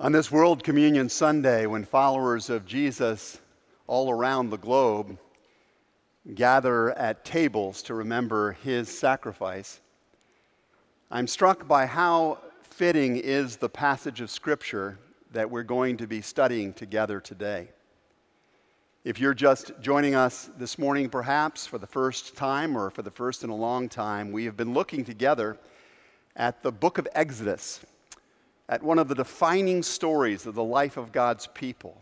On this World Communion Sunday, when followers of Jesus all around the globe gather at tables to remember his sacrifice, I'm struck by how fitting is the passage of Scripture that we're going to be studying together today. If you're just joining us this morning, perhaps for the first time or for the first in a long time, we have been looking together at the book of Exodus at one of the defining stories of the life of God's people.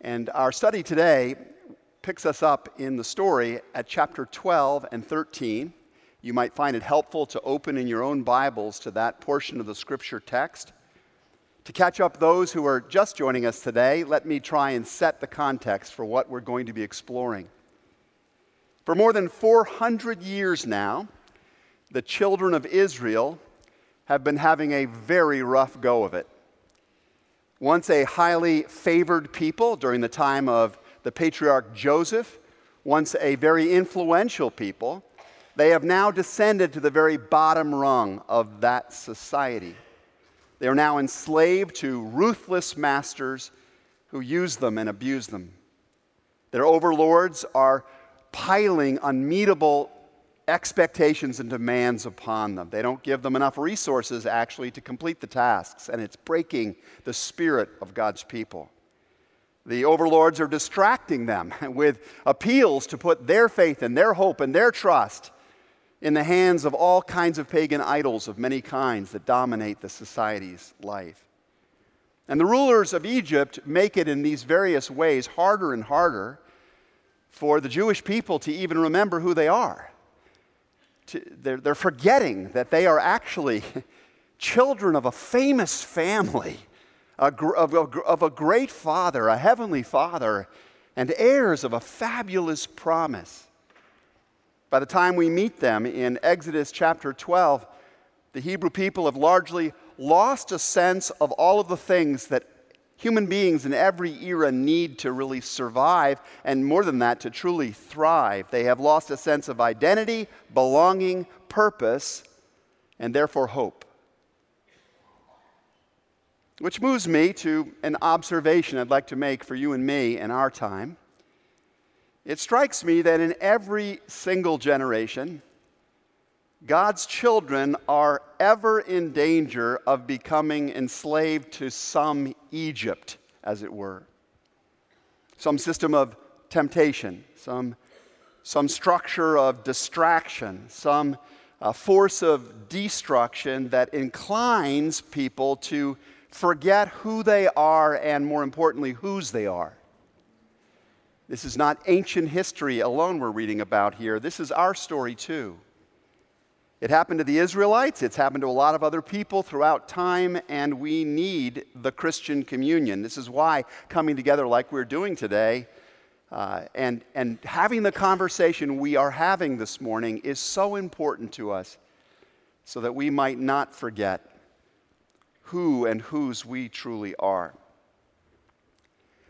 And our study today picks us up in the story at chapter 12 and 13. You might find it helpful to open in your own Bibles to that portion of the scripture text. To catch up those who are just joining us today, let me try and set the context for what we're going to be exploring. For more than 400 years now, the children of Israel have been having a very rough go of it. Once a highly favored people during the time of the patriarch Joseph, once a very influential people, they have now descended to the very bottom rung of that society. They are now enslaved to ruthless masters who use them and abuse them. Their overlords are piling unmeetable expectations and demands upon them. They don't give them enough resources actually to complete the tasks, and it's breaking the spirit of God's people. The overlords are distracting them with appeals to put their faith and their hope and their trust in the hands of all kinds of pagan idols of many kinds that dominate the society's life. And the rulers of Egypt make it in these various ways harder and harder for the Jewish people to even remember who they are to, they're, they're forgetting that they are actually children of a famous family, a, of, a, of a great father, a heavenly father, and heirs of a fabulous promise. By the time we meet them in Exodus chapter 12, the Hebrew people have largely lost a sense of all of the things that Human beings in every era need to really survive, and more than that, to truly thrive. They have lost a sense of identity, belonging, purpose, and therefore hope. Which moves me to an observation I'd like to make for you and me in our time. It strikes me that in every single generation, God's children are ever in danger of becoming enslaved to some Egypt, as it were. Some system of temptation, some, some structure of distraction, some uh, force of destruction that inclines people to forget who they are and, more importantly, whose they are. This is not ancient history alone we're reading about here. This is our story, too. It happened to the Israelites, it's happened to a lot of other people throughout time, and we need the Christian communion. This is why coming together like we're doing today uh, and, and having the conversation we are having this morning is so important to us so that we might not forget who and whose we truly are.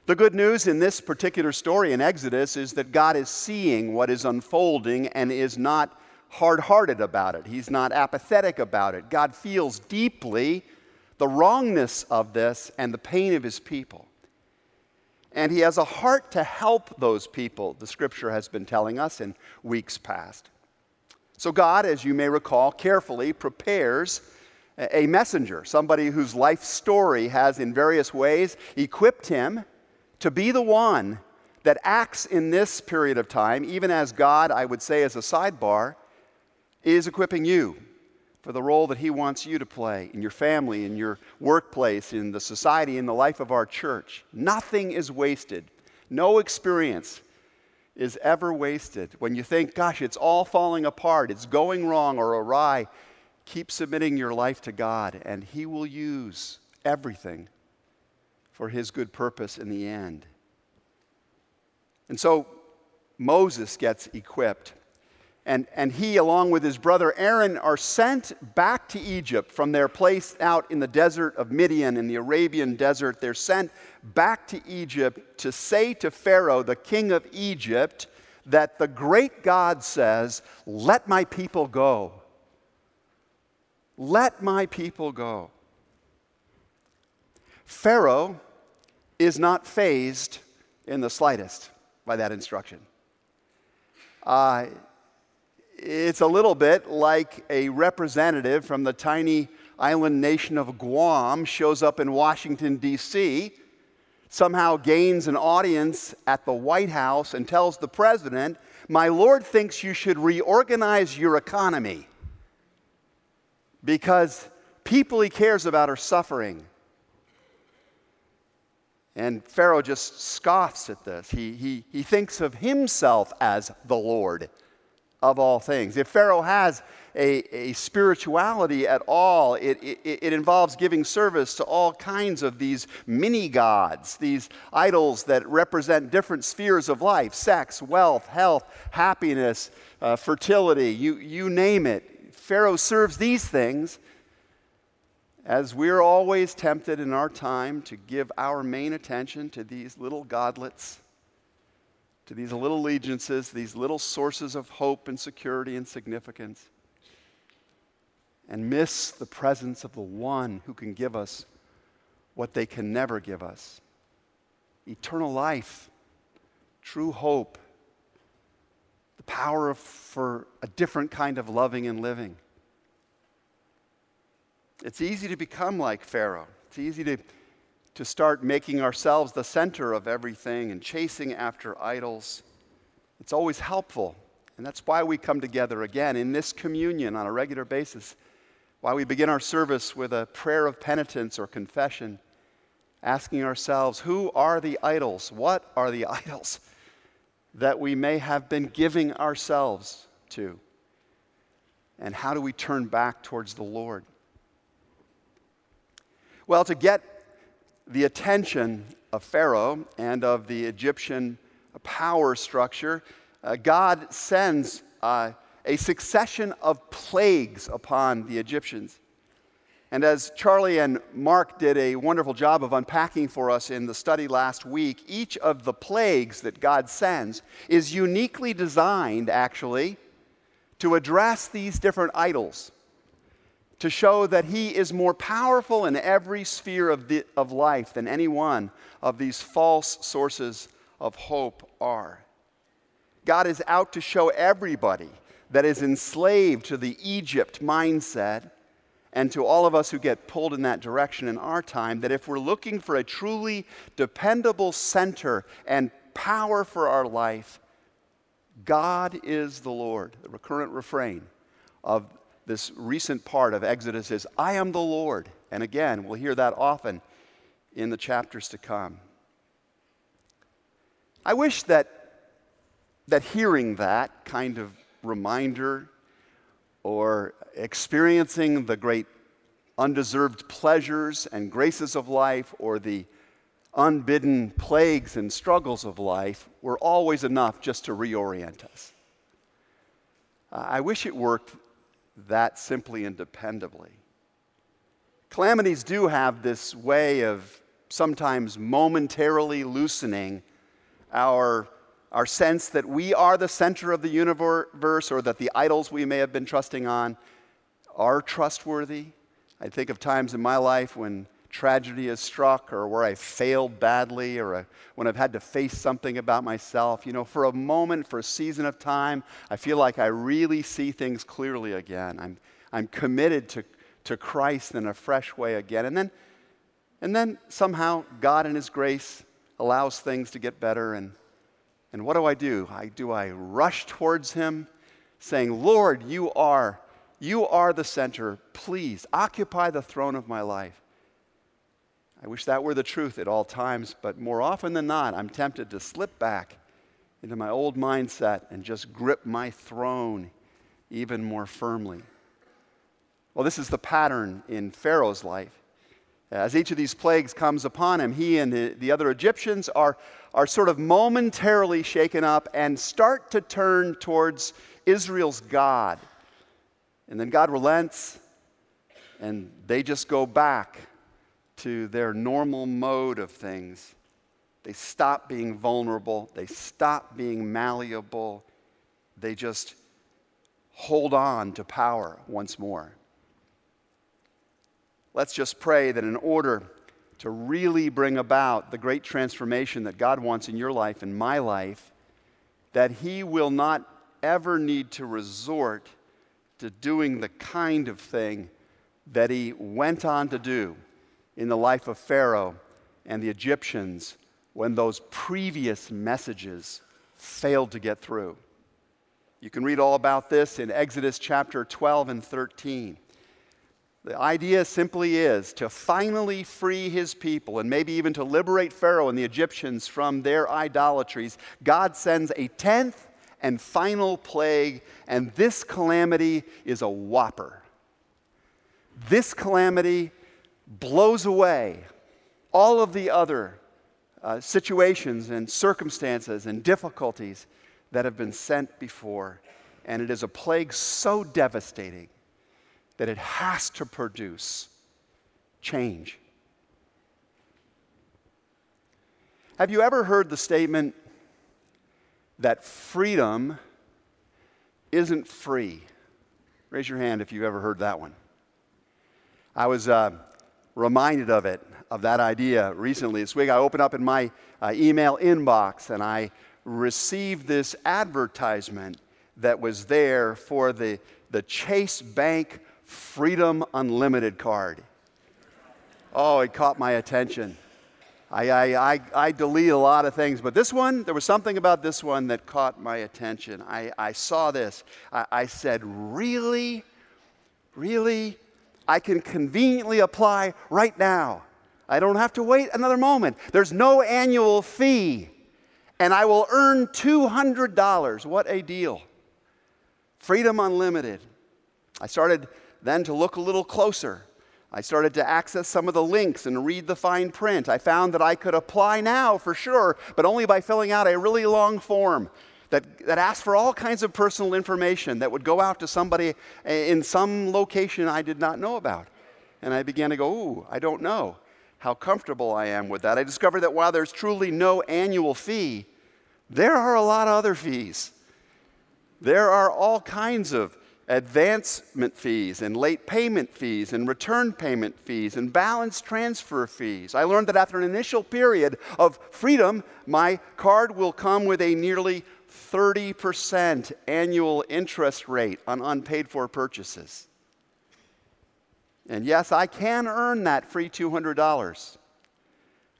The good news in this particular story in Exodus is that God is seeing what is unfolding and is not hard hearted about it, he's not apathetic about it. God feels deeply the wrongness of this and the pain of his people. And he has a heart to help those people, the scripture has been telling us in weeks past. So, God, as you may recall, carefully prepares a messenger, somebody whose life story has in various ways equipped him to be the one that acts in this period of time, even as God, I would say, as a sidebar, is equipping you for the role that He wants you to play in your family, in your workplace, in the society, in the life of our church. Nothing is wasted. No experience is ever wasted. When you think, gosh, it's all falling apart, it's going wrong or awry, keep submitting your life to God, and He will use everything for His good purpose in the end. And so Moses gets equipped and, and he, along with his brother Aaron, are sent back to Egypt from their place out in the desert of Midian in the Arabian desert. They're sent back to Egypt to say to Pharaoh, the king of Egypt, that the great God says, Let my people go. Let my people go. Pharaoh is not fazed in the slightest by that instruction. Uh, it's a little bit like a representative from the tiny island nation of Guam shows up in Washington, D.C., somehow gains an audience at the White House and tells the president, My Lord thinks you should reorganize your economy because people he cares about are suffering. And Pharaoh just scoffs at this. He, he, he thinks of himself as the Lord of all things. If Pharaoh has a, a spirituality at all, it, it, it involves giving service to all kinds of these mini gods, these idols that represent different spheres of life sex, wealth, health, happiness, uh, fertility, you, you name it. Pharaoh serves these things as we're always tempted in our time to give our main attention to these little godlets, to these little allegiances, these little sources of hope and security and significance, and miss the presence of the one who can give us what they can never give us eternal life, true hope, the power for a different kind of loving and living. It's easy to become like Pharaoh. It's easy to, to start making ourselves the center of everything and chasing after idols. It's always helpful. And that's why we come together again in this communion on a regular basis. Why we begin our service with a prayer of penitence or confession, asking ourselves, who are the idols? What are the idols that we may have been giving ourselves to? And how do we turn back towards the Lord? Well, to get the attention of Pharaoh and of the Egyptian power structure, uh, God sends uh, a succession of plagues upon the Egyptians. And as Charlie and Mark did a wonderful job of unpacking for us in the study last week, each of the plagues that God sends is uniquely designed, actually, to address these different idols to show that he is more powerful in every sphere of, the, of life than any one of these false sources of hope are. God is out to show everybody that is enslaved to the Egypt mindset and to all of us who get pulled in that direction in our time that if we're looking for a truly dependable center and power for our life, God is the Lord, the recurrent refrain of this recent part of Exodus is, I am the Lord. And again, we'll hear that often in the chapters to come. I wish that, that hearing that kind of reminder or experiencing the great undeserved pleasures and graces of life or the unbidden plagues and struggles of life were always enough just to reorient us. I wish it worked that simply and dependably. Calamities do have this way of sometimes momentarily loosening our, our sense that we are the center of the universe or that the idols we may have been trusting on are trustworthy. I think of times in my life when tragedy has struck or where I failed badly or when I've had to face something about myself, you know, for a moment, for a season of time, I feel like I really see things clearly again. I'm, I'm committed to, to Christ in a fresh way again. And then, and then somehow God in His grace allows things to get better. And, and what do I do? I, do I rush towards Him saying, Lord, you are, you are the center. Please occupy the throne of my life. I wish that were the truth at all times, but more often than not, I'm tempted to slip back into my old mindset and just grip my throne even more firmly. Well, this is the pattern in Pharaoh's life. As each of these plagues comes upon him, he and the, the other Egyptians are, are sort of momentarily shaken up and start to turn towards Israel's God. And then God relents, and they just go back to their normal mode of things. They stop being vulnerable, they stop being malleable, they just hold on to power once more. Let's just pray that in order to really bring about the great transformation that God wants in your life and my life, that He will not ever need to resort to doing the kind of thing that He went on to do in the life of Pharaoh and the Egyptians when those previous messages failed to get through. You can read all about this in Exodus chapter 12 and 13. The idea simply is to finally free his people and maybe even to liberate Pharaoh and the Egyptians from their idolatries. God sends a tenth and final plague, and this calamity is a whopper. This calamity blows away all of the other uh, situations and circumstances and difficulties that have been sent before. And it is a plague so devastating that it has to produce change. Have you ever heard the statement that freedom isn't free? Raise your hand if you've ever heard that one. I was uh, reminded of it, of that idea recently. This week I opened up in my uh, email inbox and I received this advertisement that was there for the, the Chase Bank Freedom Unlimited card. Oh, it caught my attention. I, I, I, I, delete a lot of things, but this one, there was something about this one that caught my attention. I, I saw this. I, I said, Really? Really? I can conveniently apply right now. I don't have to wait another moment. There's no annual fee, and I will earn $200. What a deal! Freedom Unlimited. I started then to look a little closer. I started to access some of the links and read the fine print. I found that I could apply now for sure, but only by filling out a really long form that, that asked for all kinds of personal information that would go out to somebody in some location I did not know about. And I began to go, Ooh, I don't know how comfortable I am with that. I discovered that while there's truly no annual fee, there are a lot of other fees. There are all kinds of advancement fees and late payment fees and return payment fees and balance transfer fees. I learned that after an initial period of freedom, my card will come with a nearly 30% annual interest rate on unpaid for purchases. And yes, I can earn that free $200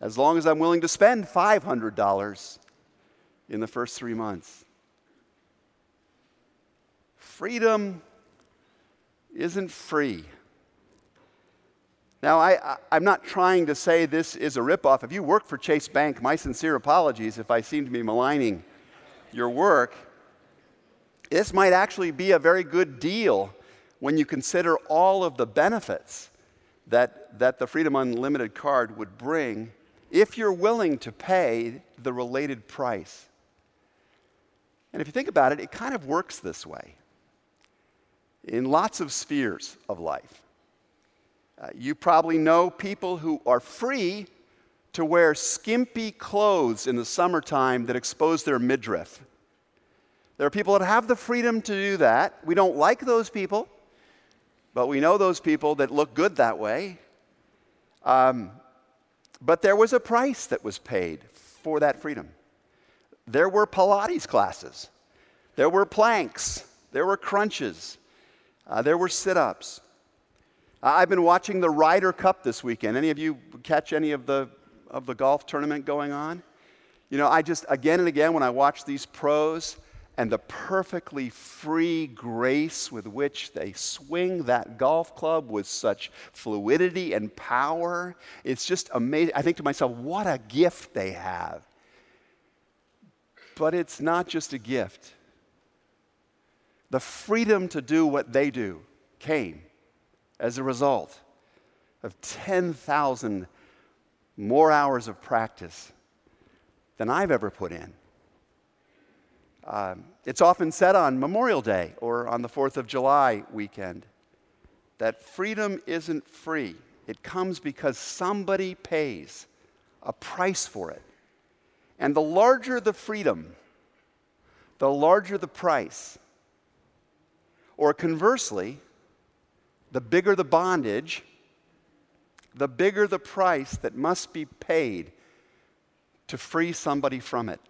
as long as I'm willing to spend $500 in the first three months. Freedom isn't free. Now, I, am not trying to say this is a ripoff. If you work for Chase Bank, my sincere apologies if I seem to be maligning your work. This might actually be a very good deal when you consider all of the benefits that, that the Freedom Unlimited card would bring if you're willing to pay the related price. And if you think about it, it kind of works this way in lots of spheres of life. Uh, you probably know people who are free to wear skimpy clothes in the summertime that expose their midriff. There are people that have the freedom to do that. We don't like those people, but we know those people that look good that way. Um, but there was a price that was paid for that freedom. There were Pilates classes, there were planks, there were crunches, uh, there were sit ups. I've been watching the Ryder Cup this weekend. Any of you catch any of the, of the golf tournament going on? You know, I just, again and again, when I watch these pros and the perfectly free grace with which they swing that golf club with such fluidity and power, it's just amazing. I think to myself, what a gift they have. But it's not just a gift the freedom to do what they do came as a result of 10,000 more hours of practice than I've ever put in. Um, it's often said on Memorial Day or on the 4th of July weekend that freedom isn't free. It comes because somebody pays a price for it. And the larger the freedom, the larger the price, or conversely, the bigger the bondage, the bigger the price that must be paid to free somebody from it.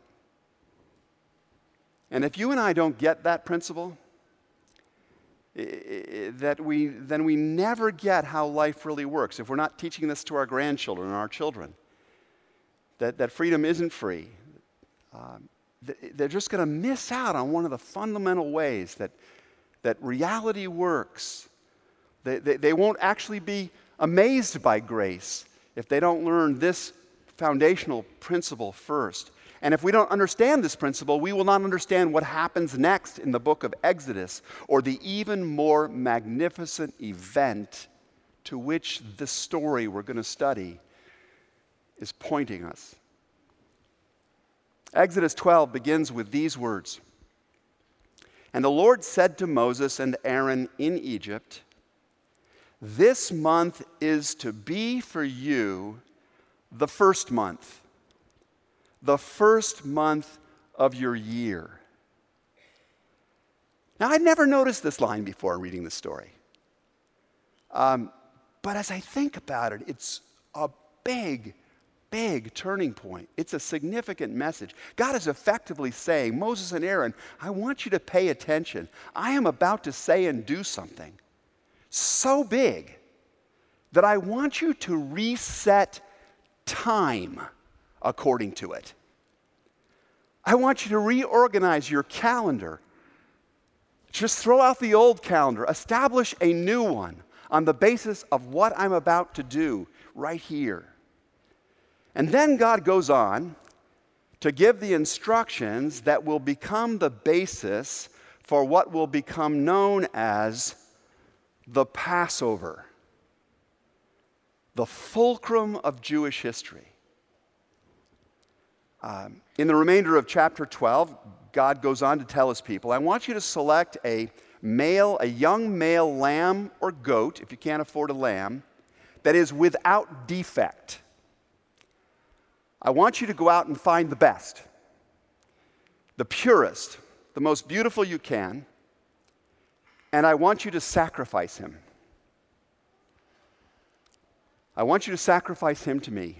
And if you and I don't get that principle, that we, then we never get how life really works. If we're not teaching this to our grandchildren and our children, that, that freedom isn't free, um, they're just going to miss out on one of the fundamental ways that, that reality works. They, they, they won't actually be amazed by grace if they don't learn this foundational principle first. And if we don't understand this principle, we will not understand what happens next in the book of Exodus or the even more magnificent event to which the story we're going to study is pointing us. Exodus 12 begins with these words And the Lord said to Moses and Aaron in Egypt, This month is to be for you the first month the first month of your year. Now, I'd never noticed this line before reading the story. Um, but as I think about it, it's a big, big turning point. It's a significant message. God is effectively saying, Moses and Aaron, I want you to pay attention. I am about to say and do something so big that I want you to reset time according to it. I want you to reorganize your calendar. Just throw out the old calendar, establish a new one on the basis of what I'm about to do right here. And then God goes on to give the instructions that will become the basis for what will become known as the Passover, the fulcrum of Jewish history. Um, in the remainder of chapter 12, God goes on to tell his people, I want you to select a male, a young male lamb or goat, if you can't afford a lamb, that is without defect. I want you to go out and find the best, the purest, the most beautiful you can, and I want you to sacrifice him. I want you to sacrifice him to me.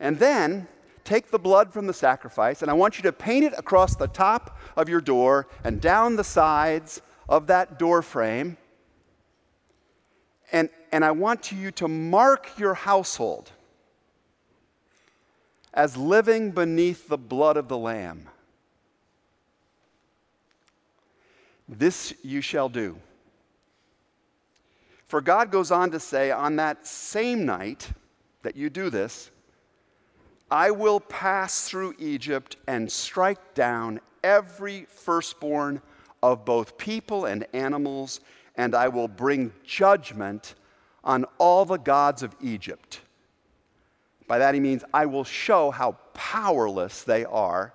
And then take the blood from the sacrifice, and I want you to paint it across the top of your door and down the sides of that door frame. And, and I want you to mark your household as living beneath the blood of the Lamb. This you shall do. For God goes on to say, on that same night that you do this, I will pass through Egypt and strike down every firstborn of both people and animals, and I will bring judgment on all the gods of Egypt. By that he means, I will show how powerless they are,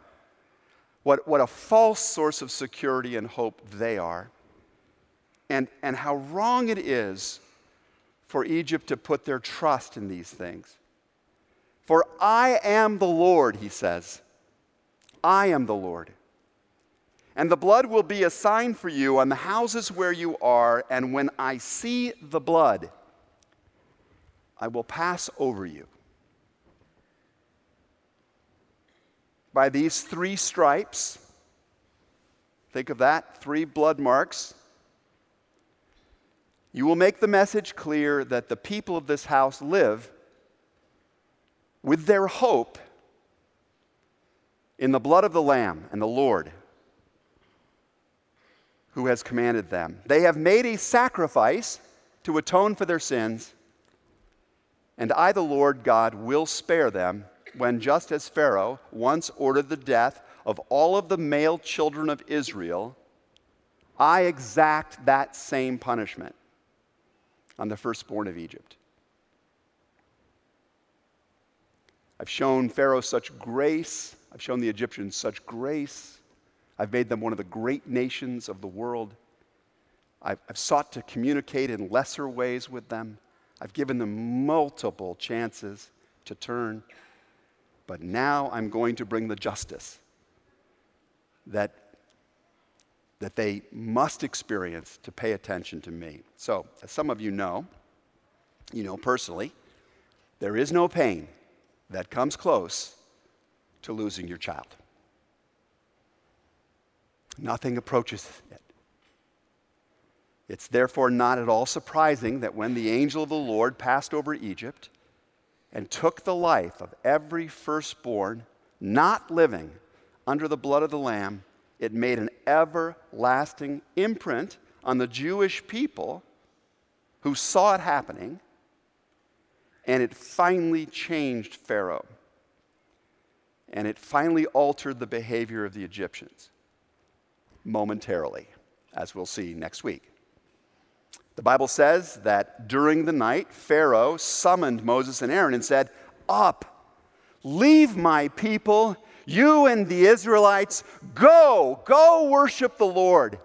what, what a false source of security and hope they are, and, and how wrong it is for Egypt to put their trust in these things. For I am the Lord, he says. I am the Lord. And the blood will be a sign for you on the houses where you are, and when I see the blood, I will pass over you. By these three stripes, think of that, three blood marks, you will make the message clear that the people of this house live with their hope in the blood of the Lamb and the Lord who has commanded them. They have made a sacrifice to atone for their sins, and I, the Lord God, will spare them when, just as Pharaoh once ordered the death of all of the male children of Israel, I exact that same punishment on the firstborn of Egypt. I've shown Pharaoh such grace. I've shown the Egyptians such grace. I've made them one of the great nations of the world. I've, I've, sought to communicate in lesser ways with them. I've given them multiple chances to turn. But now I'm going to bring the justice that, that they must experience to pay attention to me. So, as some of you know, You know, personally, there is no pain that comes close to losing your child. Nothing approaches it. It's therefore not at all surprising that when the angel of the Lord passed over Egypt and took the life of every firstborn not living under the blood of the Lamb, it made an everlasting imprint on the Jewish people who saw it happening, and it finally changed Pharaoh. And it finally altered the behavior of the Egyptians momentarily, as we'll see next week. The Bible says that during the night, Pharaoh summoned Moses and Aaron and said, Up, leave my people, you and the Israelites, go, go worship the Lord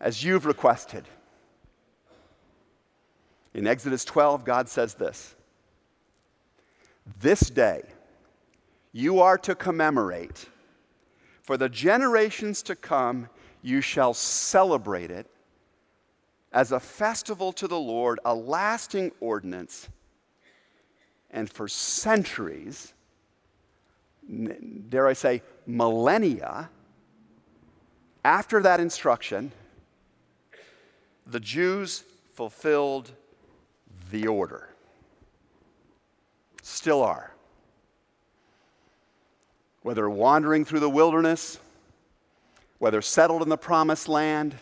as you've requested. In Exodus 12, God says this This day you are to commemorate, for the generations to come, you shall celebrate it as a festival to the Lord, a lasting ordinance. And for centuries, dare I say, millennia, after that instruction, the Jews fulfilled the order. Still are. Whether wandering through the wilderness, whether settled in the promised land,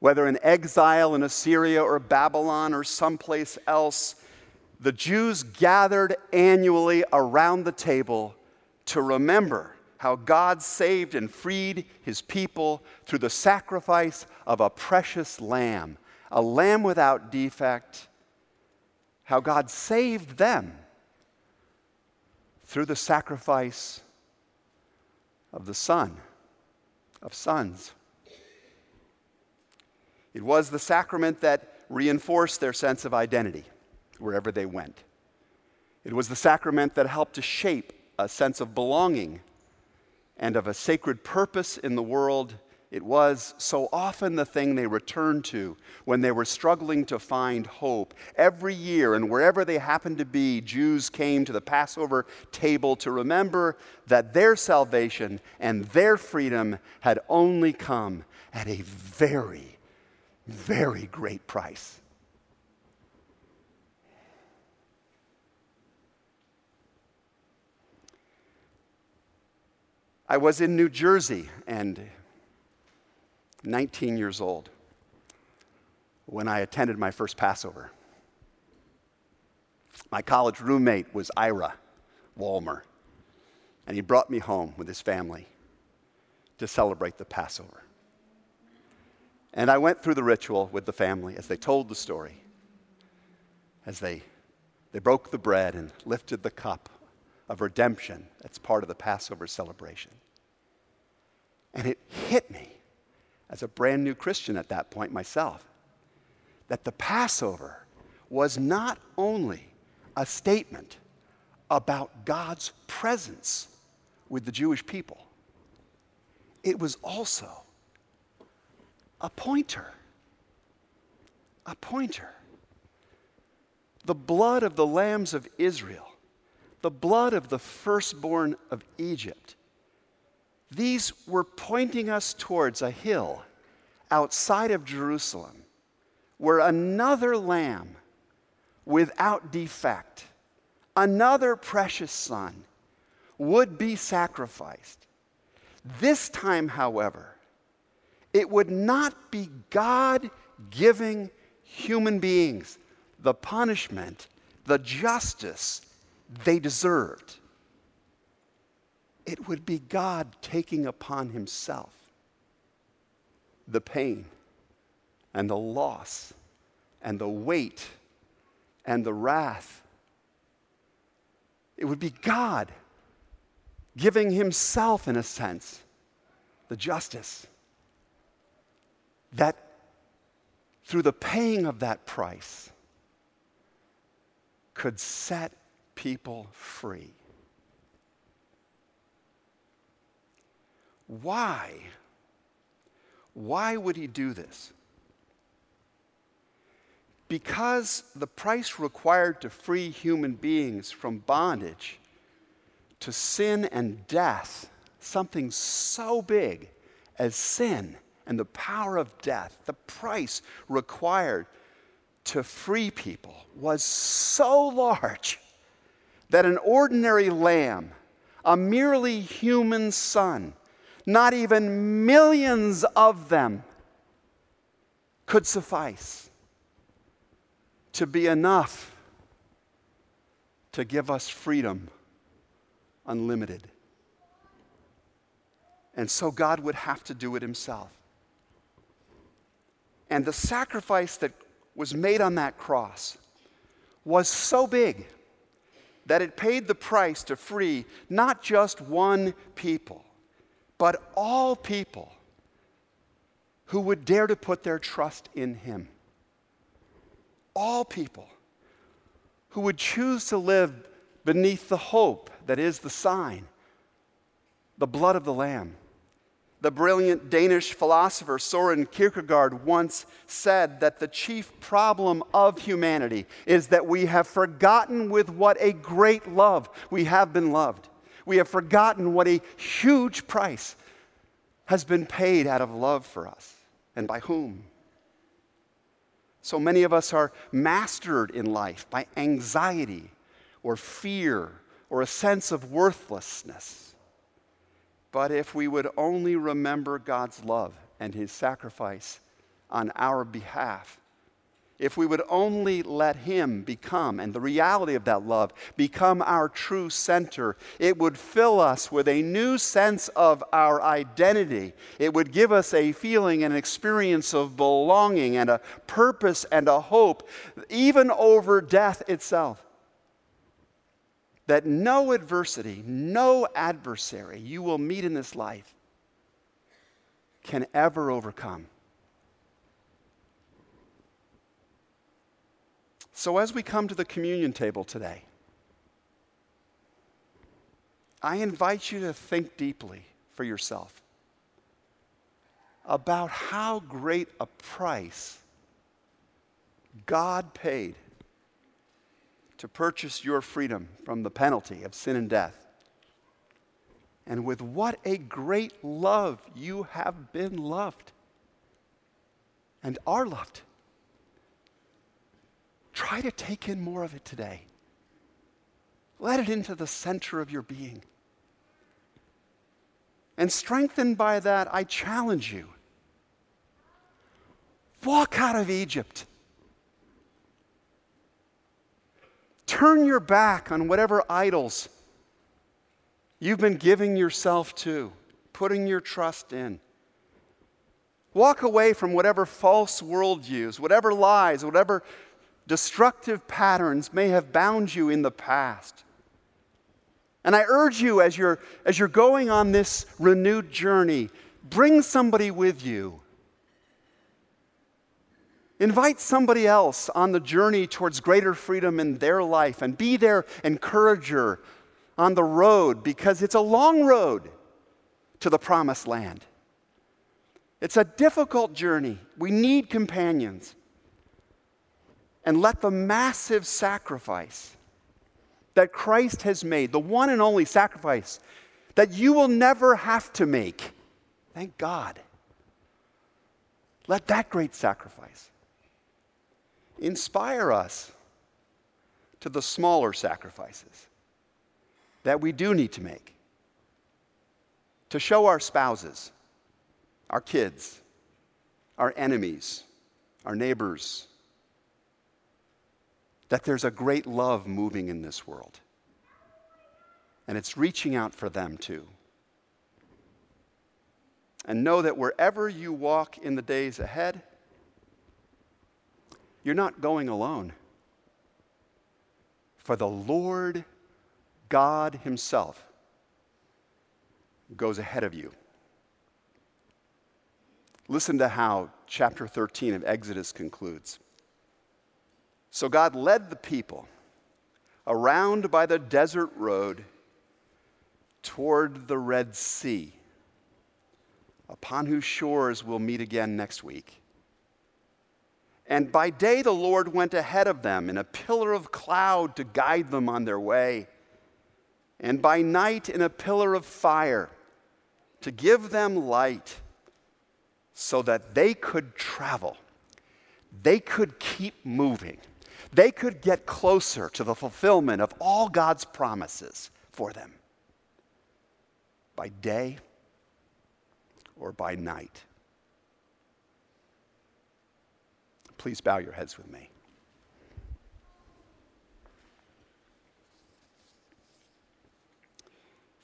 whether in exile in Assyria or Babylon or someplace else, the Jews gathered annually around the table to remember how God saved and freed his people through the sacrifice of a precious lamb, a lamb without defect, how God saved them through the sacrifice of the Son, of sons. It was the sacrament that reinforced their sense of identity wherever they went. It was the sacrament that helped to shape a sense of belonging and of a sacred purpose in the world. It was so often the thing they returned to when they were struggling to find hope. Every year, and wherever they happened to be, Jews came to the Passover table to remember that their salvation and their freedom had only come at a very very great price. I was in New Jersey and 19 years old when I attended my first Passover. My college roommate was Ira Walmer, and he brought me home with his family to celebrate the Passover. And I went through the ritual with the family as they told the story, as they, they broke the bread and lifted the cup of redemption that's part of the Passover celebration. And it hit me as a brand new Christian at that point myself that the Passover was not only a statement about God's presence with the Jewish people, it was also a pointer. A pointer. The blood of the lambs of Israel, the blood of the firstborn of Egypt, these were pointing us towards a hill outside of Jerusalem where another lamb without defect, another precious son, would be sacrificed. This time, however, it would not be God giving human beings the punishment, the justice they deserved. It would be God taking upon himself the pain and the loss and the weight and the wrath. It would be God giving himself, in a sense, the justice that through the paying of that price could set people free. Why? Why would he do this? because the price required to free human beings from bondage to sin and death, something so big as sin and the power of death, the price required to free people was so large that an ordinary lamb, a merely human son, not even millions of them could suffice to be enough to give us freedom unlimited. And so God would have to do it himself. And the sacrifice that was made on that cross was so big that it paid the price to free not just one people, but all people who would dare to put their trust in him. All people who would choose to live beneath the hope that is the sign, the blood of the Lamb. The brilliant Danish philosopher Soren Kierkegaard once said that the chief problem of humanity is that we have forgotten with what a great love we have been loved. We have forgotten what a huge price has been paid out of love for us and by whom. So many of us are mastered in life by anxiety or fear or a sense of worthlessness. But if we would only remember God's love and his sacrifice on our behalf, if we would only let Him become, and the reality of that love become our true center, it would fill us with a new sense of our identity. It would give us a feeling and an experience of belonging and a purpose and a hope, even over death itself that no adversity, no adversary you will meet in this life can ever overcome. So, as we come to the communion table today, I invite you to think deeply for yourself about how great a price God paid to purchase your freedom from the penalty of sin and death. And with what a great love you have been loved and are loved. Try to take in more of it today. Let it into the center of your being. And strengthened by that, I challenge you walk out of Egypt. Turn your back on whatever idols you've been giving yourself to, putting your trust in. Walk away from whatever false worldviews, whatever lies, whatever destructive patterns may have bound you in the past. And I urge you as you're, as you're going on this renewed journey, bring somebody with you Invite somebody else on the journey towards greater freedom in their life and be their encourager on the road because it's a long road to the promised land. It's a difficult journey. We need companions. And let the massive sacrifice that Christ has made, the one and only sacrifice that you will never have to make, thank God. Let that great sacrifice inspire us to the smaller sacrifices that we do need to make to show our spouses, our kids, our enemies, our neighbors, that there's a great love moving in this world. And it's reaching out for them too. And know that wherever you walk in the days ahead, you're not going alone. For the Lord God Himself goes ahead of you. Listen to how chapter 13 of Exodus concludes. So God led the people around by the desert road toward the Red Sea, upon whose shores we'll meet again next week And by day the Lord went ahead of them in a pillar of cloud to guide them on their way, and by night in a pillar of fire to give them light so that they could travel. They could keep moving. They could get closer to the fulfillment of all God's promises for them by day or by night. Please bow your heads with me.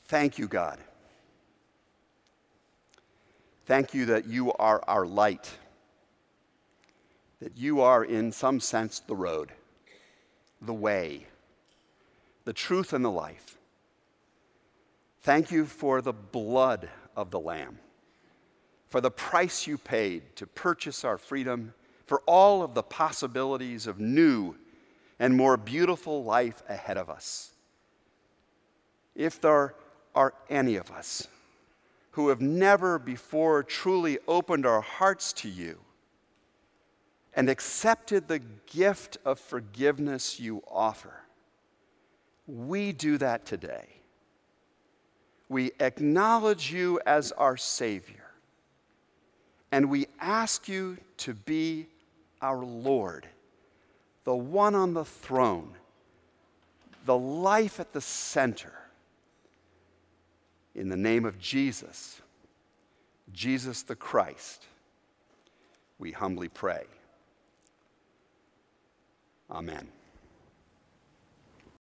Thank you, God. Thank you that you are our light, that you are, in some sense, the road, the way, the truth, and the life. Thank you for the blood of the Lamb, for the price you paid to purchase our freedom, for all of the possibilities of new and more beautiful life ahead of us. If there are any of us who have never before truly opened our hearts to you and accepted the gift of forgiveness you offer, we do that today. We acknowledge you as our Savior, and we ask you to be our Lord, the one on the throne, the life at the center in the name of Jesus, Jesus the Christ, we humbly pray. Amen.